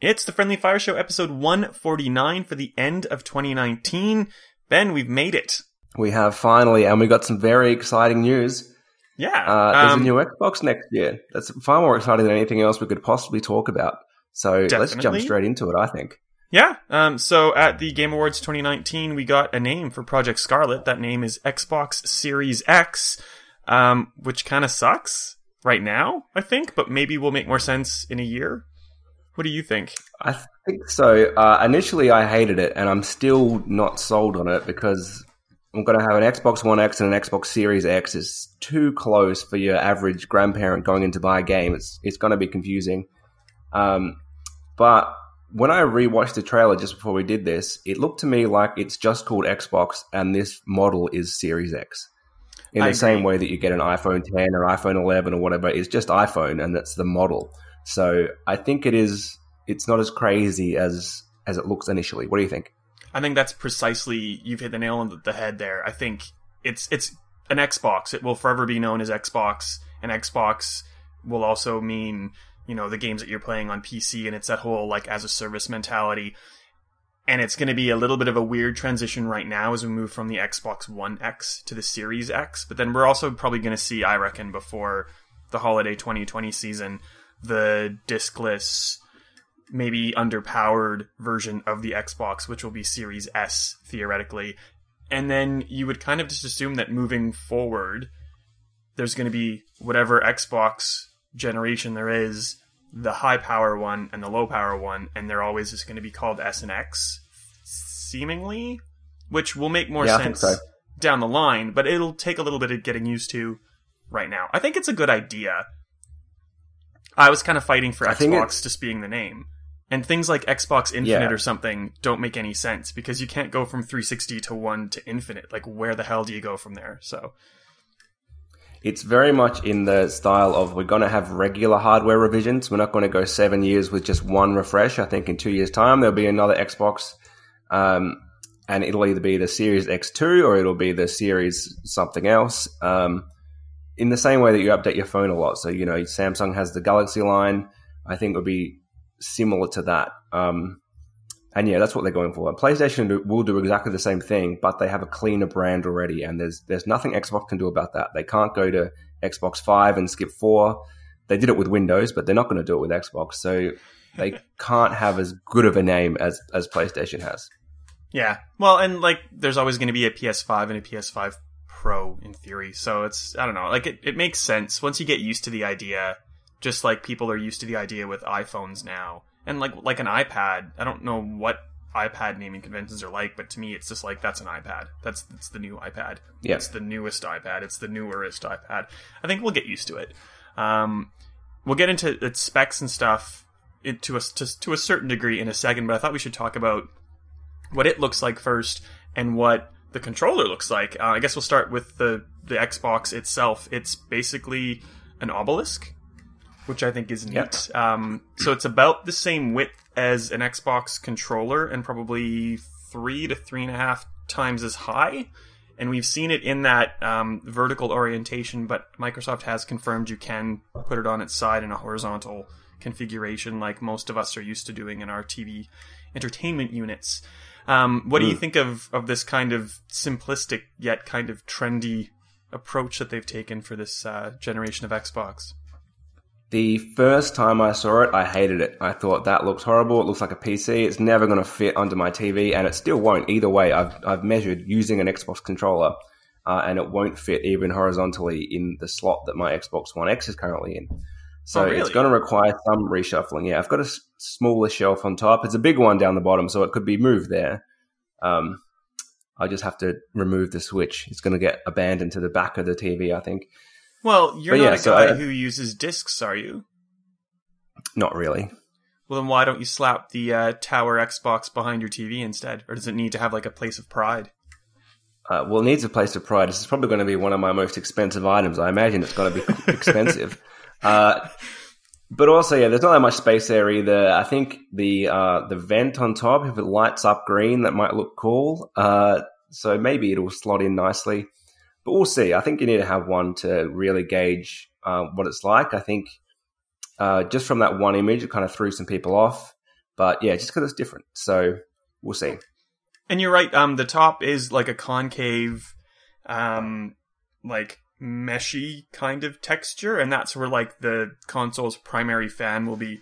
It's the Friendly Fire Show episode 149 for the end of 2019. Ben, we've made it. We have finally, and we've got some very exciting news. Yeah. Uh, there's um, a new Xbox next year. That's far more exciting than anything else we could possibly talk about. So let's jump straight into it, I think. Yeah. Um, so at the Game Awards 2019, we got a name for Project Scarlett. That name is Xbox Series X, um, which kind of sucks right now, I think, but maybe will make more sense in a year. What do you think? I think so. Uh, initially, I hated it, and I'm still not sold on it because I'm going to have an Xbox One X and an Xbox Series X. is too close for your average grandparent going in to buy a game. It's it's going to be confusing. Um, but when I rewatched the trailer just before we did this, it looked to me like it's just called Xbox, and this model is Series X. In I the same way that you get an iPhone 10 or iPhone 11 or whatever, it's just iPhone, and that's the model. So I think it is. It's not as crazy as as it looks initially. What do you think? I think that's precisely you've hit the nail on the head there. I think it's it's an Xbox. It will forever be known as Xbox, and Xbox will also mean you know the games that you're playing on PC, and it's that whole like as a service mentality. And it's going to be a little bit of a weird transition right now as we move from the Xbox One X to the Series X. But then we're also probably going to see, I reckon, before the holiday 2020 season, the diskless maybe underpowered version of the Xbox, which will be Series S theoretically. And then you would kind of just assume that moving forward, there's going to be whatever Xbox generation there is, the high power one and the low power one, and they're always just going to be called S and X, seemingly, which will make more Yeah, sense so. down the line, but it'll take a little bit of getting used to right now. I think it's a good idea. I was kind of fighting for I Xbox just being the name. And things like Xbox Infinite Yeah. or something don't make any sense because you can't go from 360 to 1 to Infinite. Like, where the hell do you go from there? So, It's very much in the style of we're going to have regular hardware revisions. We're not going to go seven years with just one refresh. I think in two years' time there'll be another Xbox, um, and it'll either be the Series X2 or it'll be the Series something else. Um, in the same way that you update your phone a lot. So you know, Samsung has the Galaxy line. I think it would be similar to that. Um, and yeah, that's what they're going for. PlayStation will do exactly the same thing, but they have a cleaner brand already, and there's there's nothing Xbox can do about that. They can't go to Xbox Five and skip four. They did it with Windows, but they're not going to do it with Xbox. So they can't have as good of a name as as PlayStation has. yeah. Well, and like, there's always going to be a PS5 and a PS5 Pro in theory. So, it's, I don't know, like, it, it makes sense once you get used to the idea, just like people are used to the idea with iPhones now. And like, like an iPad, I don't know what iPad naming conventions are like, but to me, it's just like, that's an iPad. That's, that's the new iPad. Yeah. It's the newest iPad. It's the newerest iPad. I think we'll get used to it. Um, we'll get into its specs and stuff it, to a to, to a certain degree in a second, but I thought we should talk about what it looks like first and what the controller looks like. Uh, I guess we'll start with the the Xbox itself. It's basically an obelisk, which I think is neat. Um, so it's about the same width as an Xbox controller and probably three to three and a half times as high. And we've seen it in that um, vertical orientation, but Microsoft has confirmed you can put it on its side in a horizontal configuration, like most of us are used to doing in our TV entertainment units. Um, what do you think of, of this kind of simplistic yet kind of trendy approach that they've taken for this uh, generation of Xbox? The first time I saw it, I hated it. I thought that looks horrible. It looks like a PC. It's never going to fit under my TV, and it still won't. Either way, I've I've measured using an Xbox controller, uh, and it won't fit even horizontally in the slot that my Xbox One X is currently in. So Oh, really? it's going to require some reshuffling. Yeah, I've got a s- smaller shelf on top. It's a big one down the bottom, so it could be moved there. Um, I just have to remove the switch. It's going to get abandoned to the back of the TV, I think. Well, you're But not yeah, a so guy I- who uses discs, are you? Not really. Well, then why don't you slap the uh, Tower Xbox behind your TV instead? Or does it need to have like a place of pride? Uh, well, it needs a place of pride. This is probably going to be one of my most expensive items. I imagine it's going to be expensive. Uh, but also, yeah, there's not that much space there either. I think the uh, the vent on top, if it lights up green, that might look cool. Uh, so maybe it'll slot in nicely. But we'll see. I think you need to have one to really gauge uh, what it's like. I think uh, just from that one image, it kind of threw some people off. But yeah, just because it's different. So we'll see. And you're right. Um, the top is like a concave, um, like meshy kind of texture, and that's where like the console's primary fan will be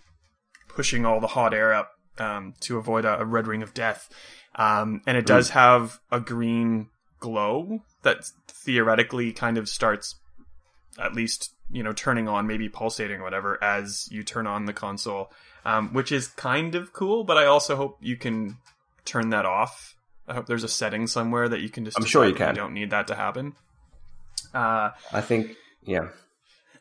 pushing all the hot air up um, to avoid a, a red ring of death. Um, and it does have a green glow that theoretically kind of starts at least you know turning on maybe pulsating or whatever as you turn on the console um, which is kind of cool but i also hope you can turn that off i hope there's a setting somewhere that you can just I'm sure you can. don't need that to happen uh, I think, yeah.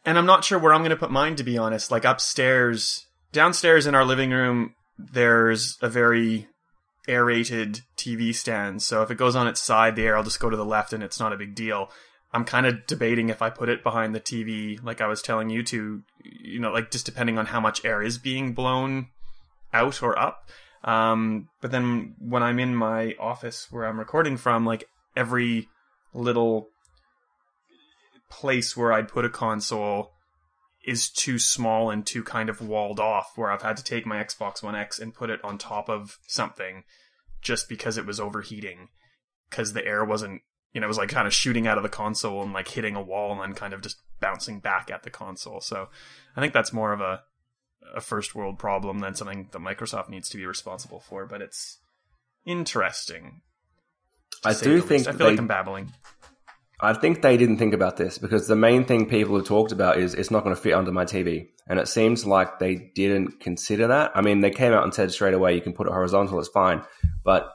and I'm not sure where I'm going to put mine to be honest. Like upstairs, downstairs in our living room, there's a very aerated TV stand. So if it goes on its side, the air will just go to the left, and it's not a big deal. I'm kind of debating if I put it behind the TV, like I was telling you to, you know, like just depending on how much air is being blown out or up. Um, but then when I'm in my office where I'm recording from, like every little place where I'd put a console is too small and too kind of walled off where I've had to take my Xbox One X and put it on top of something just because it was overheating because the air wasn't you know it was like kind of shooting out of the console and like hitting a wall and then kind of just bouncing back at the console so I think that's more of a a first world problem than something that Microsoft needs to be responsible for but it's interesting I do think least. I feel they- like I'm babbling I think they didn't think about this because the main thing people have talked about is it's not going to fit under my TV. And it seems like they didn't consider that. I mean, they came out and said straight away, you can put it horizontal, it's fine. But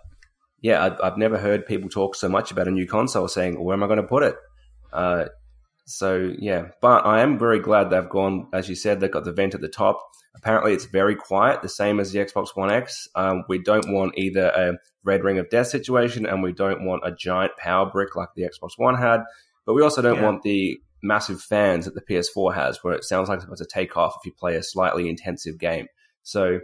yeah, I, I've never heard people talk so much about a new console saying, where am I going to put it? Uh, so yeah, but I am very glad they've gone, as you said, they've got the vent at the top. Apparently, it's very quiet, the same as the Xbox One X. Um, we don't want either a red ring of death situation, and we don't want a giant power brick like the Xbox One had. But we also don't Yeah. want the massive fans that the PS4 has, where it sounds like it's about to take off if you play a slightly intensive game. So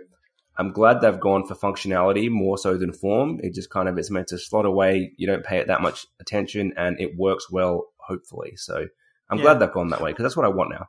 I'm glad they've gone for functionality more so than form. It just kind of is meant to slot away. You don't pay it that much attention, and it works well, hopefully. So I'm Yeah. glad they've gone that way because that's what I want now.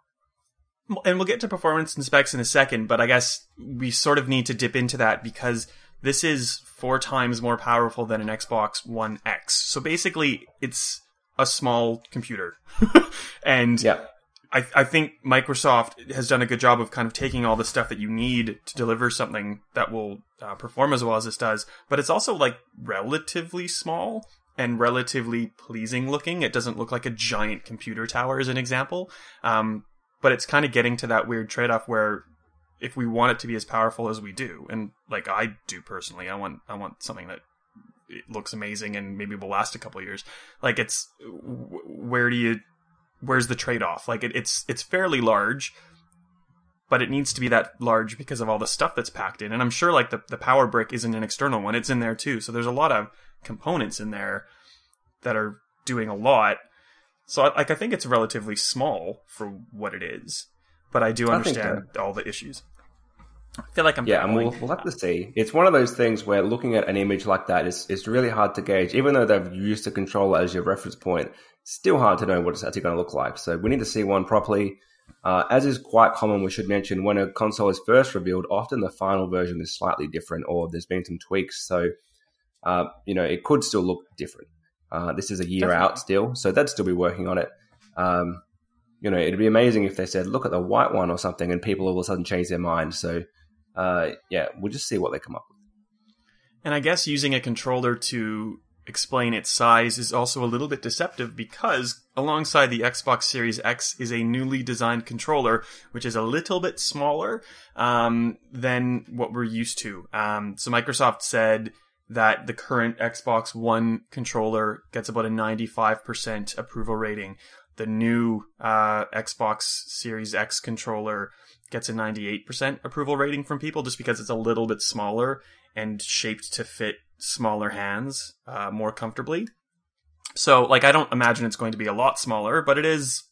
and we'll get to performance and specs in a second, but I guess we sort of need to dip into that because this is four times more powerful than an Xbox One X. So basically, it's a small computer. and Yeah. I, I think Microsoft has done a good job of kind of taking all the stuff that you need to deliver something that will uh, perform as well as this does, but it's also like relatively small and relatively pleasing looking. It doesn't look like a giant computer tower, as an example. Um, but it's kind of getting to that weird trade off where if we want it to be as powerful as we do, and like I do personally, I want I want something that looks amazing and maybe will last a couple years. Like it's where do you where's the trade off? Like it, it's it's fairly large, but it needs to be that large because of all the stuff that's packed in. And I'm sure like the the power brick isn't an external one; it's in there too. So there's a lot of components in there that are doing a lot. So I- like I think it's relatively small for what it is, but I do I understand all the issues. I feel like I'm Yeah, and we'll, we'll have to see. It's one of those things where looking at an image like that is it's really hard to gauge. Even though they've used the controller as your reference point, still hard to know what it's actually going to look like. So we need to see one properly. Uh, as is quite common, we should mention when a console is first revealed, often the final version is slightly different or there's been some tweaks. So, uh, you know, it could still look different. Uh, this is a year Definitely. out still, so they'd still be working on it. Um, you know, it'd be amazing if they said, look at the white one or something, and people all of a sudden change their mind. So, uh, yeah, we'll just see what they come up with. And I guess using a controller to explain its size is also a little bit deceptive because alongside the Xbox Series X is a newly designed controller, which is a little bit smaller um, than what we're used to. Um, so Microsoft said that the current Xbox One controller gets about a 95% approval rating. The new uh, Xbox Series X controller gets a 98% approval rating from people just because it's a little bit smaller and shaped to fit smaller hands uh, more comfortably. So, like, I don't imagine it's going to be a lot smaller, but it is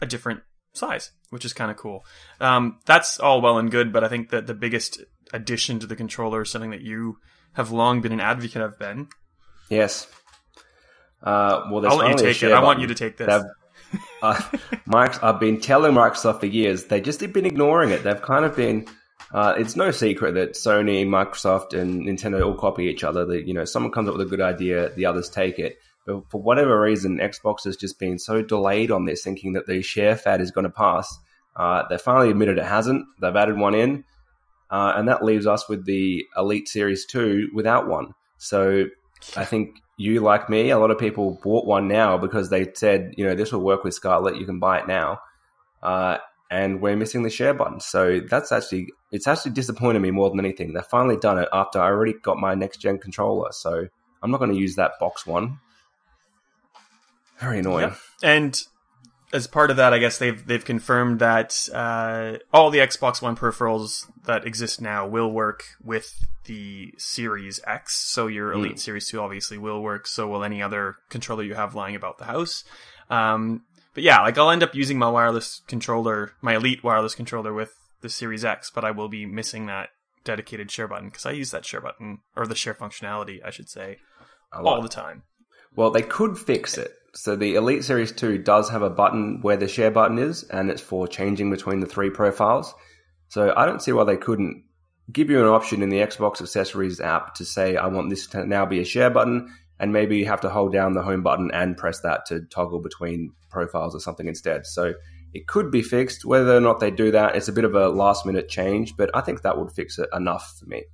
a different size, which is kind of cool. Um, that's all well and good, but I think that the biggest addition to the controller is something that you have long been an advocate of, Ben. Yes. Uh, well, I'll let you take it. I want you to take this. Uh, Mike, I've been telling Microsoft for years. They just have been ignoring it. They've kind of been Uh, it's no secret that Sony, Microsoft, and Nintendo all copy each other. That you know, someone comes up with a good idea, the others take it. But for whatever reason, Xbox has just been so delayed on this, thinking that the share fad is going to pass. Uh, they finally admitted it hasn't. They've added one in, uh, and that leaves us with the Elite Series Two without one. So I think you, like me, a lot of people bought one now because they said, you know, this will work with Scarlett. You can buy it now. Uh, and we're missing the share button. So that's actually it's actually disappointed me more than anything. They've finally done it after I already got my next gen controller. So I'm not going to use that box one. Very annoying. Yep. And as part of that, I guess they've they've confirmed that uh, all the Xbox One peripherals that exist now will work with the Series X. So your Elite mm. Series Two obviously will work. So will any other controller you have lying about the house. Um, but yeah, like I'll end up using my wireless controller, my Elite wireless controller with the Series X, but I will be missing that dedicated share button because I use that share button or the share functionality, I should say, all the time. Well, they could fix it. So the Elite Series 2 does have a button where the share button is, and it's for changing between the three profiles. So I don't see why they couldn't give you an option in the Xbox Accessories app to say, I want this to now be a share button, and maybe you have to hold down the home button and press that to toggle between profiles or something instead. So it could be fixed. Whether or not they do that, it's a bit of a last minute change, but I think that would fix it enough for me.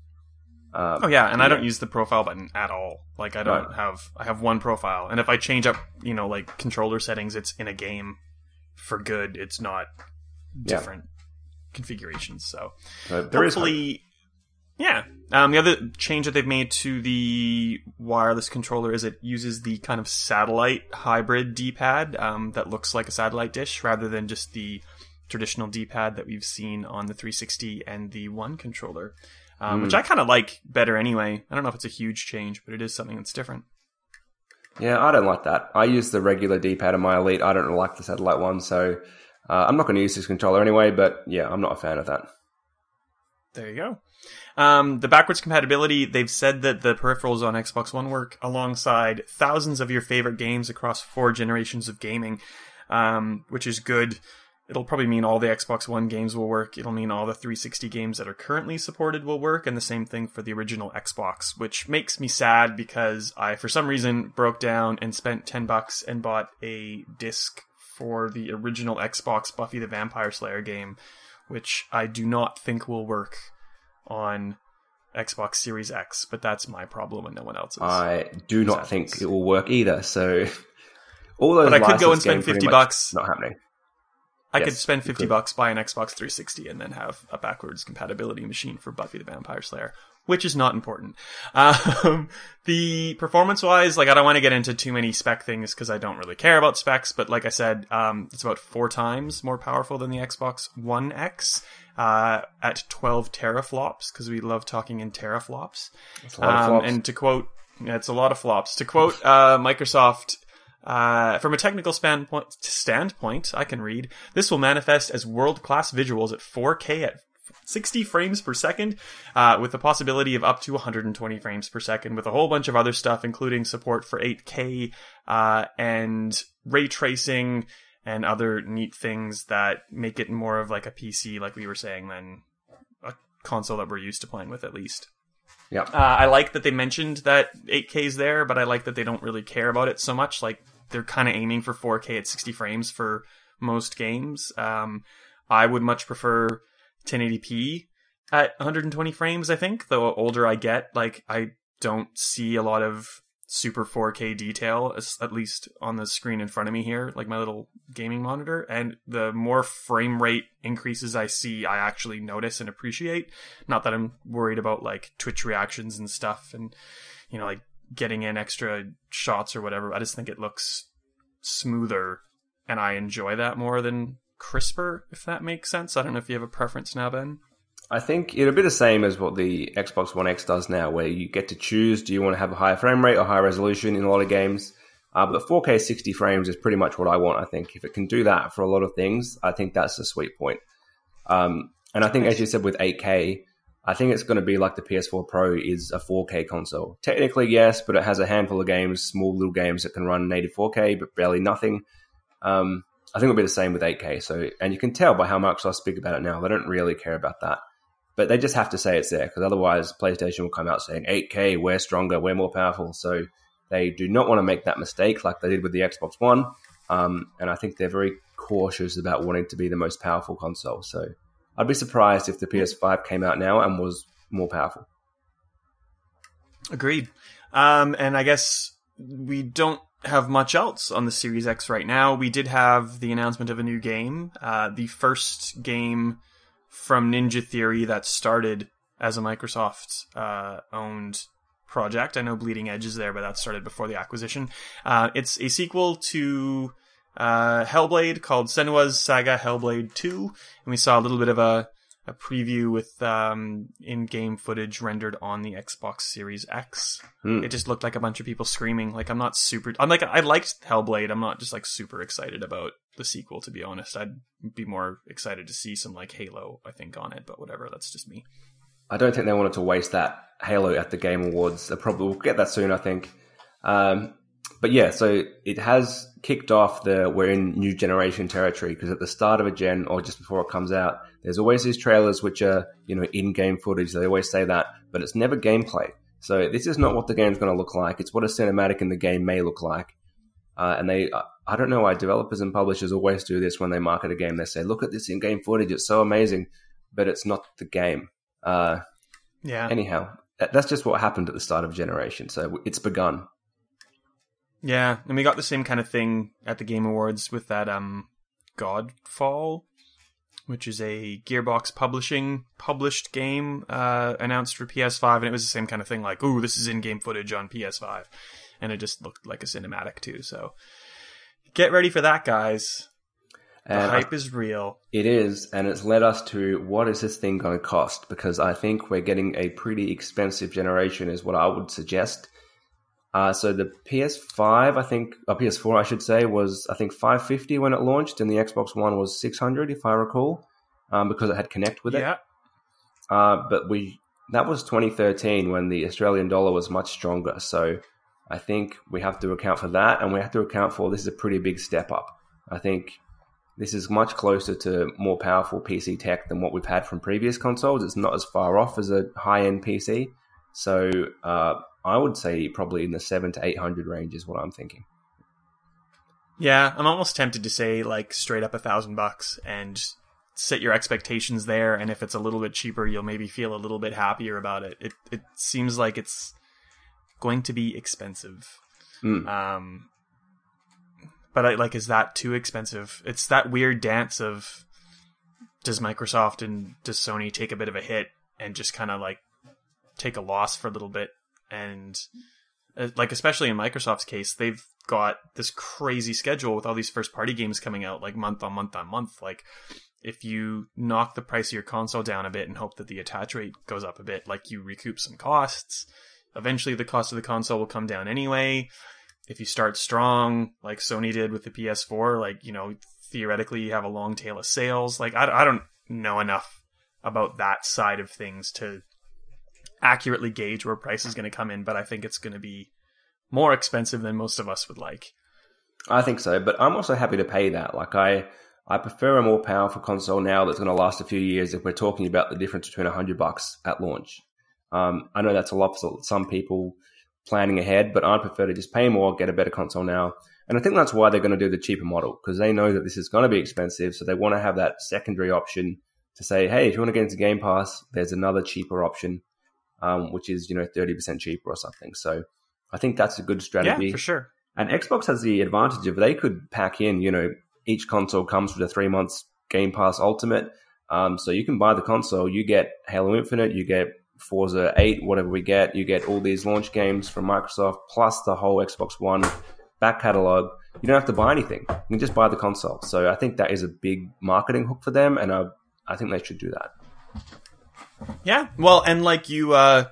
Um, oh yeah, and yeah. I don't use the profile button at all. Like I don't right. have I have one profile, and if I change up, you know, like controller settings, it's in a game for good. It's not different yeah. configurations. So hopefully, yeah. Um, the other change that they've made to the wireless controller is it uses the kind of satellite hybrid D-pad um, that looks like a satellite dish rather than just the traditional D-pad that we've seen on the 360 and the One controller um, mm. which I kind of like better anyway. I don't know if it's a huge change, but it is something that's different. Yeah, I don't like that. I use the regular D-pad in my Elite. I don't really like the satellite one, so uh, I'm not going to use this controller anyway. But yeah, I'm not a fan of that. There you go. Um, the backwards compatibility, they've said that the peripherals on Xbox One work alongside thousands of your favorite games across four generations of gaming, um, which is good. It'll probably mean all the Xbox One games will work. It'll mean all the 360 games that are currently supported will work, and the same thing for the original Xbox, which makes me sad because I, for some reason, broke down and spent 10 bucks and bought a disc for the original Xbox Buffy the Vampire Slayer game, which I do not think will work on Xbox Series X, but that's my problem and no one else's. I do not think it will work either, so all those But I could go and spend 50 bucks. Not happening I yes, could spend 50 could. bucks, buy an Xbox 360, and then have a backwards compatibility machine for Buffy the Vampire Slayer, which is not important. Um, the performance wise, like, I don't want to get into too many spec things because I don't really care about specs, but like I said, um, it's about four times more powerful than the Xbox One X. Uh, at 12 teraflops, because we love talking in teraflops. Um, and to quote, yeah, it's a lot of flops. To quote uh, Microsoft, uh, from a technical standpoint, standpoint, I can read this will manifest as world class visuals at 4K at 60 frames per second, uh, with the possibility of up to 120 frames per second, with a whole bunch of other stuff, including support for 8K uh, and ray tracing and other neat things that make it more of like a PC, like we were saying, than a console that we're used to playing with, at least. Yeah. Uh, I like that they mentioned that 8K is there, but I like that they don't really care about it so much. Like they're kind of aiming for 4K at 60 frames for most games. Um, I would much prefer 1080p at 120 frames. I think the older I get, like I don't see a lot of super 4K detail, at least on the screen in front of me here, like my little gaming monitor. And the more frame rate increases I see, I actually notice and appreciate. Not that I'm worried about like Twitch reactions and stuff and, you know, like getting in extra shots or whatever. I just think it looks smoother and I enjoy that more than crisper, if that makes sense. I don't know if you have a preference now, Ben. I think it'll be the same as what the Xbox One X does now, where you get to choose do you want to have a higher frame rate or higher resolution in a lot of games. Uh, but 4K 60 frames is pretty much what I want, I think. If it can do that for a lot of things, I think that's a sweet point. Um, and I think, as you said, with 8K, I think it's going to be like the PS4 Pro is a 4K console. Technically, yes, but it has a handful of games, small little games that can run native 4K, but barely nothing. Um, I think it'll be the same with 8K. So, and you can tell by how Microsoft speak about it now, they don't really care about that. but they just have to say it's there because otherwise PlayStation will come out saying 8K, we're stronger, we're more powerful. So they do not want to make that mistake like they did with the Xbox One. Um, and I think they're very cautious about wanting to be the most powerful console. So I'd be surprised if the PS5 came out now and was more powerful. Agreed. Um, and I guess we don't have much else on the Series X right now. We did have the announcement of a new game, uh, the first game from Ninja Theory that started as a Microsoft uh, owned project. I know Bleeding Edge is there, but that started before the acquisition. Uh, it's a sequel to uh, Hellblade called Senua's Saga Hellblade 2, and we saw a little bit of a a preview with um, in-game footage rendered on the Xbox Series X. Hmm. It just looked like a bunch of people screaming. Like I'm not super. I'm like I liked Hellblade. I'm not just like super excited about the sequel. To be honest, I'd be more excited to see some like Halo. I think on it, but whatever. That's just me. I don't think they wanted to waste that Halo at the Game Awards. They probably will get that soon, I think. Um, but yeah, so it has kicked off the we're in new generation territory because at the start of a gen or just before it comes out, there's always these trailers which are you know in-game footage. They always say that, but it's never gameplay. So this is not what the game's going to look like. It's what a cinematic in the game may look like. Uh, and they, I don't know why developers and publishers always do this when they market a game. They say, "Look at this in-game footage; it's so amazing," but it's not the game. Uh, Yeah. anyhow, that's just what happened at the start of a generation. So it's begun. Yeah, and we got the same kind of thing at the Game Awards with that um Godfall, which is a Gearbox publishing published game uh announced for PS5 and it was the same kind of thing like, "Ooh, this is in-game footage on PS5." And it just looked like a cinematic too, so get ready for that, guys. The And I hype is real. It is, and it's led us to what is this thing going to cost? Because I think we're getting a pretty expensive generation, is what I would suggest. Uh, so the PS5, I think, or PS4, I should say, was I think 550 when it launched, and the Xbox One was 600, if I recall, um, because it had Kinect with it. Yeah. Uh, but we that was 2013 when the Australian dollar was much stronger. So I think we have to account for that, and we have to account for this is a pretty big step up. I think this is much closer to more powerful PC tech than what we've had from previous consoles. It's not as far off as a high end PC. So uh, I would say probably in the seven to eight hundred range is what I'm thinking. Yeah, I'm almost tempted to say like straight up a thousand bucks and set your expectations there. And if it's a little bit cheaper, you'll maybe feel a little bit happier about it. It it seems like it's going to be expensive. Mm. Um, but I, like, is that too expensive? It's that weird dance of does Microsoft and does Sony take a bit of a hit and just kind of like take a loss for a little bit and uh, like especially in Microsoft's case, they've got this crazy schedule with all these first party games coming out like month on month on month. Like if you knock the price of your console down a bit and hope that the attach rate goes up a bit, like you recoup some costs. Eventually the cost of the console will come down anyway. If you start strong, like Sony did with the PS4, like, you know, theoretically you have a long tail of sales. Like I, I don't know enough about that side of things to accurately gauge where price is going to come in, but I think it's going to be more expensive than most of us would like. I think so, but I'm also happy to pay that. Like I, I prefer a more powerful console now that's going to last a few years. If we're talking about the difference between hundred bucks at launch, um, I know that's a lot for some people planning ahead, but I'd prefer to just pay more, get a better console now. And I think that's why they're going to do the cheaper model because they know that this is going to be expensive. So they want to have that secondary option to say, hey, if you want to get into Game Pass, there's another cheaper option, um, which is, you know, 30% cheaper or something. So I think that's a good strategy. Yeah, for sure. And Xbox has the advantage of they could pack in, you know, each console comes with a three months Game Pass Ultimate. Um, so you can buy the console, you get Halo Infinite, you get Forza 8, whatever we get, you get all these launch games from Microsoft, plus the whole Xbox One back catalog. You don't have to buy anything. You can just buy the console. So I think that is a big marketing hook for them, and I, I think they should do that. Yeah. Well, and like you uh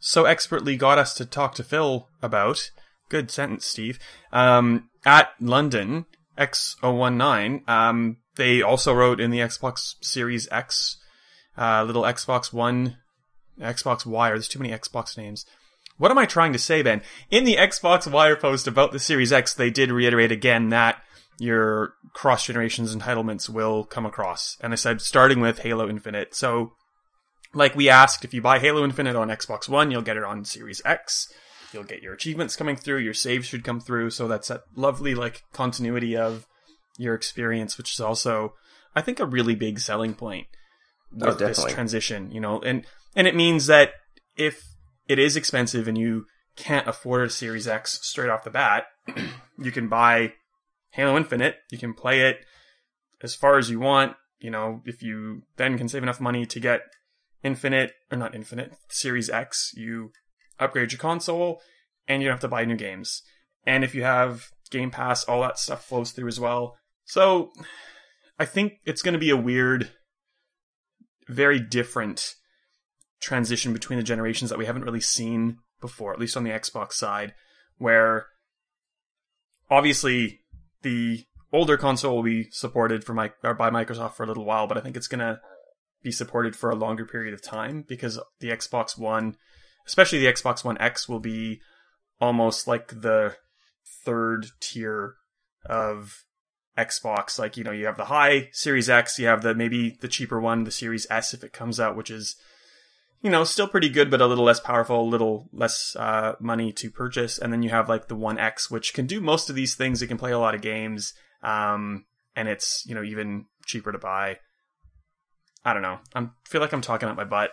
so expertly got us to talk to Phil about, good sentence, Steve. Um at London X019, um they also wrote in the Xbox Series X uh little Xbox One Xbox Wire. There's too many Xbox names. What am I trying to say, Ben? In the Xbox Wire post about the Series X, they did reiterate again that your cross generations entitlements will come across. And they said starting with Halo Infinite. So like we asked, if you buy Halo Infinite on Xbox One, you'll get it on Series X. You'll get your achievements coming through, your saves should come through, so that's that lovely like continuity of your experience, which is also, I think, a really big selling point Oh, with this transition. You know, and and it means that if it is expensive and you can't afford a Series X straight off the bat, you can buy Halo Infinite. You can play it as far as you want. You know, if you then can save enough money to get Infinite or not Infinite Series X, you upgrade your console and you don't have to buy new games. And if you have Game Pass, all that stuff flows through as well. So I think it's going to be a weird, very different transition between the generations that we haven't really seen before, at least on the Xbox side, where obviously the older console will be supported for my, by Microsoft for a little while, but I think it's going to be supported for a longer period of time because the Xbox One, especially the Xbox One X, will be almost like the third tier of Xbox. Like, you know, you have the high Series X, you have the maybe the cheaper one, the Series S if it comes out, which is, you know, still pretty good, but a little less powerful, a little less uh, money to purchase. And then you have like the One X, which can do most of these things. It can play a lot of games, um, and it's, you know, even cheaper to buy. I don't know. I feel like I'm talking out my butt.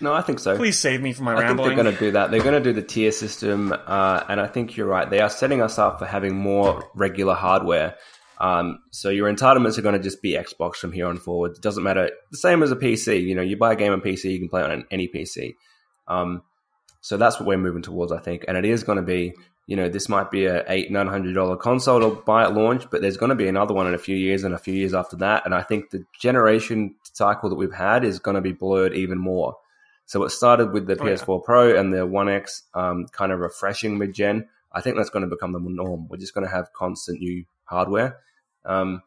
No, I think so. Please save me from my I think rambling. they're going to do that. They're going to do the tier system, uh, and I think you're right. They are setting us up for having more regular hardware. Um, so your entitlements are going to just be Xbox from here on forward. It doesn't matter. The same as a PC. You know, you buy a game on PC, you can play on any PC. Um, so that's what we're moving towards, I think. And it is going to be, you know, this might be a eight nine hundred dollar console to buy at launch, but there's going to be another one in a few years and a few years after that. And I think the generation cycle that we've had is going to be blurred even more. So it started with the Oh. PS4 Pro and the One X, um, kind of refreshing mid gen. I think that's going to become the norm. We're just going to have constant new hardware. Um,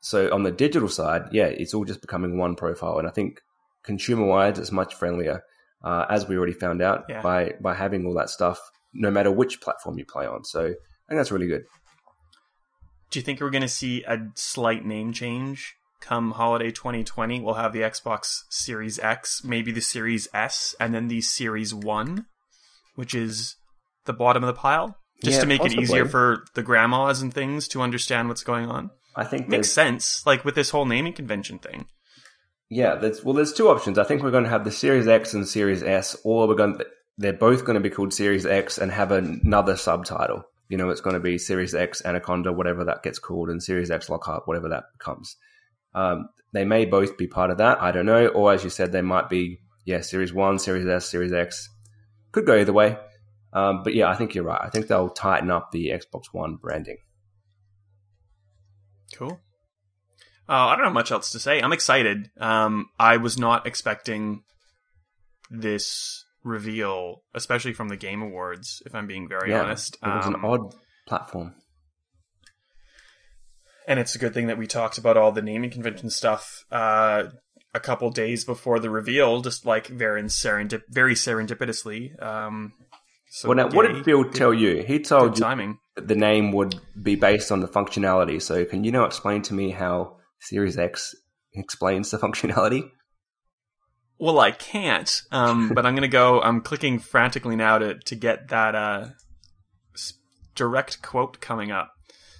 so on the digital side, yeah, it's all just becoming one profile, and I think consumer wise, it's much friendlier, uh, as we already found out Yeah. by by having all that stuff, no matter which platform you play on. So I think that's really good. Do you think we're going to see a slight name change come holiday 2020? We'll have the Xbox Series X, maybe the Series S, and then the Series One, which is the bottom of the pile, just Yeah, to make possibly. it easier for the grandmas and things to understand what's going on. I think Makes sense, like with this whole naming convention thing. Yeah, well, there's two options. I think we're going to have the Series X and Series S, or we're going they're both going to be called Series X and have another subtitle. You know, it's going to be Series X Anaconda, whatever that gets called, and Series X Lockhart, whatever that becomes. Um, they may both be part of that. I don't know. Or as you said, they might be, yeah, Series 1, Series S, Series X. Could go either way. Um, but yeah, I think you're right. I think they'll tighten up the Xbox One branding. Cool. Uh, I don't have much else to say. I'm excited. Um, I was not expecting this reveal, especially from the Game Awards. If I'm being very yeah, honest, it was an Um, odd platform. and it's a good thing that we talked about all the naming convention stuff uh, a couple days before the reveal, just like very serendip- very serendipitously. Um, so well, now, what did Phil tell you? He told you timing. that the name would be based on the functionality. So can you now explain to me how Series X explains the functionality? Well, I can't, um, but I'm gonna go. I'm clicking frantically now to to get that uh, direct quote coming up.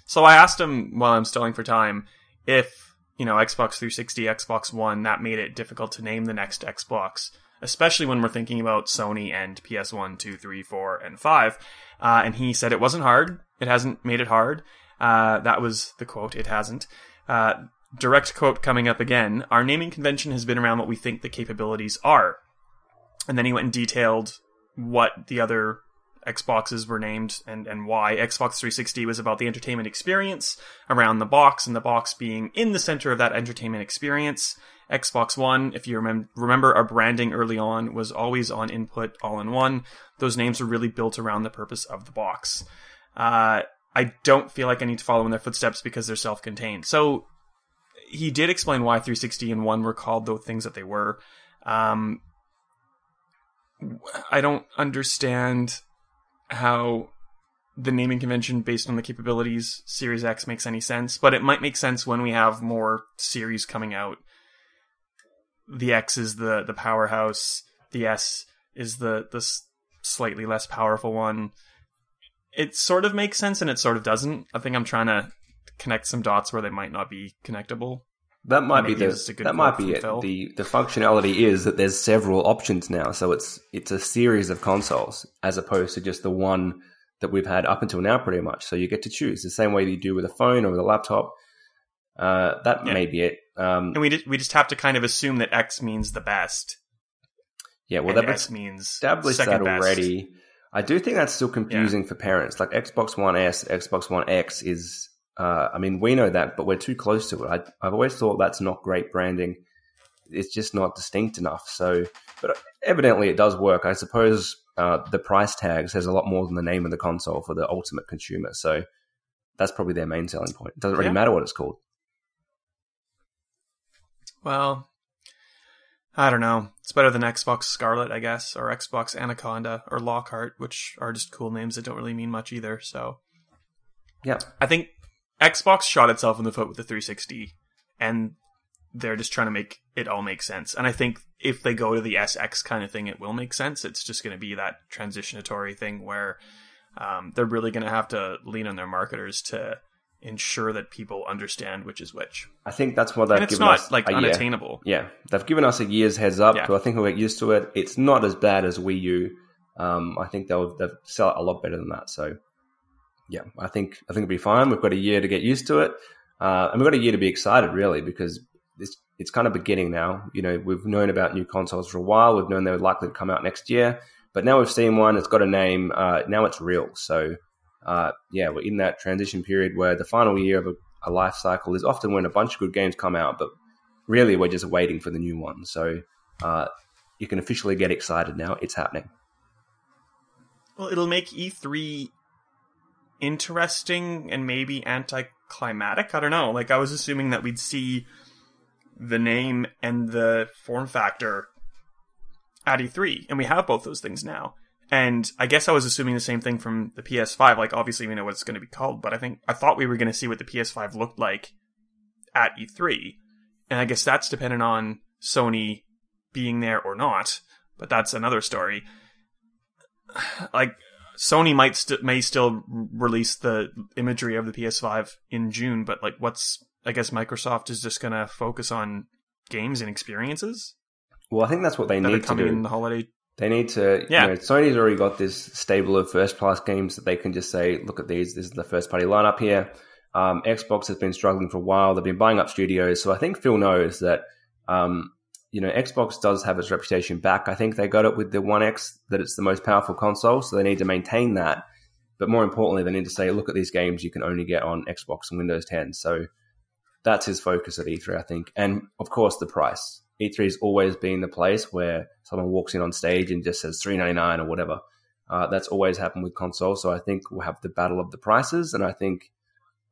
So I asked him while I'm stalling for time if you know Xbox 360, Xbox One, that made it difficult to name the next Xbox, especially when we're thinking about Sony and PS1, 2, 3, 4, and 5. Uh, and he said it wasn't hard. It hasn't made it hard. Uh, that was the quote. It hasn't. Uh, direct quote coming up again. Our naming convention has been around what we think the capabilities are. And then he went and detailed what the other Xboxes were named and, and why. Xbox 360 was about the entertainment experience around the box, and the box being in the center of that entertainment experience. Xbox One, if you remem- remember our branding early on, was always on input, all in one. Those names are really built around the purpose of the box. Uh, I don't feel like I need to follow in their footsteps because they're self contained. So he did explain why 360 and 1 were called the things that they were. Um, I don't understand how the naming convention based on the capabilities Series X makes any sense, but it might make sense when we have more series coming out. the X is the the powerhouse, the S is the the slightly less powerful one. It sort of makes sense and it sort of doesn't. I think I'm trying to connect some dots where they might not be connectable. That might be the that might be it. Phil. The the functionality is that there's several options now, so it's it's a series of consoles as opposed to just the one that we've had up until now, pretty much. So you get to choose the same way you do with a phone or with a laptop. Uh, that yeah. may be it. Um, and we just, we just have to kind of assume that X means the best. Yeah, well, that S means established that already. Best. I do think that's still confusing yeah. for parents. Like Xbox One S, Xbox One X is. Uh, I mean, we know that, but we're too close to it. I, I've always thought that's not great branding. It's just not distinct enough. So, but evidently it does work. I suppose uh, the price tag says a lot more than the name of the console for the ultimate consumer. So that's probably their main selling point. It doesn't really yeah. matter what it's called. Well, I don't know. It's better than Xbox Scarlett, I guess, or Xbox Anaconda or Lockhart, which are just cool names that don't really mean much either. So, yeah, I think Xbox shot itself in the foot with the 360, and they're just trying to make it all make sense. And I think if they go to the SX kind of thing, it will make sense. It's just going to be that transitionatory thing where um, they're really going to have to lean on their marketers to ensure that people understand which is which. I think that's what they've and it's given not us like unattainable. Year. Yeah, they've given us a year's heads up, yeah. so I think we'll get used to it. It's not as bad as Wii U. Um, I think they'll they'll sell it a lot better than that. So, yeah, I think I think it'll be fine. We've got a year to get used to it, uh, and we've got a year to be excited, really, because it's it's kind of beginning now. You know, we've known about new consoles for a while. We've known they were likely to come out next year, but now we've seen one. It's got a name. Uh, now it's real. So, uh, yeah, we're in that transition period where the final year of a a life cycle is often when a bunch of good games come out, but really we're just waiting for the new one. So uh, you can officially get excited now. It's happening. Well, it'll make E3 interesting and maybe anticlimactic. I don't know. Like I was assuming that we'd see the name and the form factor at E3, and we have both those things now. And I guess I was assuming the same thing from the PS5. Like, obviously, we know what it's going to be called, but I think I thought we were going to see what the PS5 looked like at E3. And I guess that's dependent on Sony being there or not. But that's another story. Like, Sony might st- may still release the imagery of the PS5 in June, but like, what's I guess Microsoft is just going to focus on games and experiences. Well, I think that's what they that need to do in the holiday they need to, yeah. You know, Sony's already got this stable of first class games that they can just say, look at these, this is the first party lineup here. Um, Xbox has been struggling for a while. They've been buying up studios. So I think Phil knows that, um, you know, Xbox does have its reputation back. I think they got it with the One X that it's the most powerful console. So they need to maintain that. But more importantly, they need to say, look at these games you can only get on Xbox and Windows 10. So that's his focus at E3, I think. And of course, the price. E3 has always been the place where someone walks in on stage and just says 399 or whatever. Uh, that's always happened with consoles. So I think we'll have the battle of the prices, and I think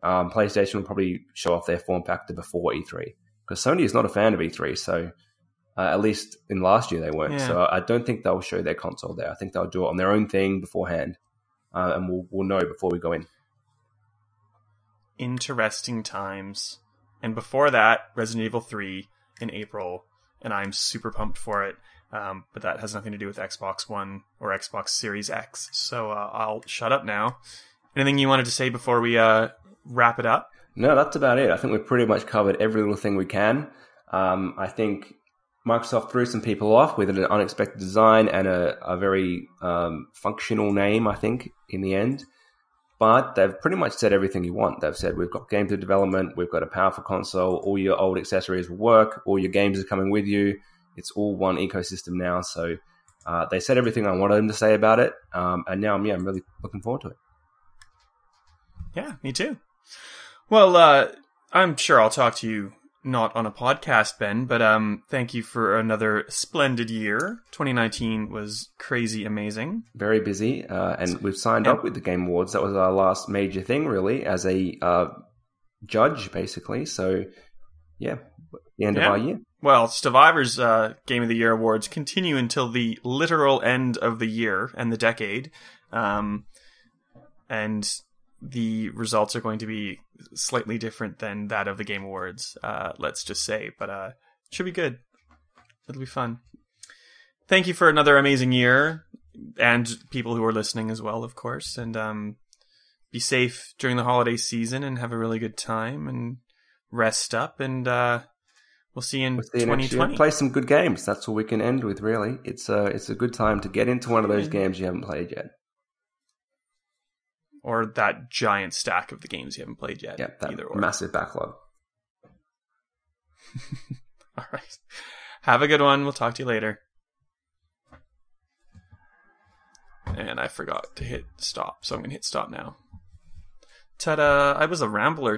um, PlayStation will probably show off their form factor before E3 because Sony is not a fan of E3. So uh, at least in last year they weren't. Yeah. So I don't think they'll show their console there. I think they'll do it on their own thing beforehand, uh, and we'll we'll know before we go in. Interesting times. And before that, Resident Evil 3 in April and I'm super pumped for it. Um, but that has nothing to do with Xbox One or Xbox Series X. So uh, I'll shut up now. Anything you wanted to say before we uh, wrap it up? No, that's about it. I think we've pretty much covered every little thing we can. Um, I think Microsoft threw some people off with an unexpected design and a, a very um, functional name, I think, in the end. But they've pretty much said everything you want. They've said we've got games development, we've got a powerful console, all your old accessories will work, all your games are coming with you. It's all one ecosystem now. So uh, they said everything I wanted them to say about it, um, and now I'm yeah, I'm really looking forward to it. Yeah, me too. Well, uh, I'm sure I'll talk to you not on a podcast, Ben, but um, thank you for another splendid year. 2019 was crazy amazing. Very busy, uh, and we've signed yep. up with the Game Awards. That was our last major thing, really, as a uh, judge, basically. So, yeah, the end yeah. of our year. Well, Stevivor's uh, Game of the Year awards continue until the literal end of the year and the decade. Um, and the results are going to be slightly different than that of the Game Awards. Uh, let's just say, but uh, should be good. It'll be fun. Thank you for another amazing year, and people who are listening as well, of course. And um, be safe during the holiday season, and have a really good time, and rest up. And uh, we'll see you in We'll see you next year. 2020. Play some good games. That's all we can end with. Really, it's a it's a good time to get into one of those games you haven't played yet. Or that giant stack of the games you haven't played yet. Yeah, that either or. massive backlog. All right. Have a good one. We'll talk to you later. And I forgot to hit stop, so I'm going to hit stop now. Ta da! I was a rambler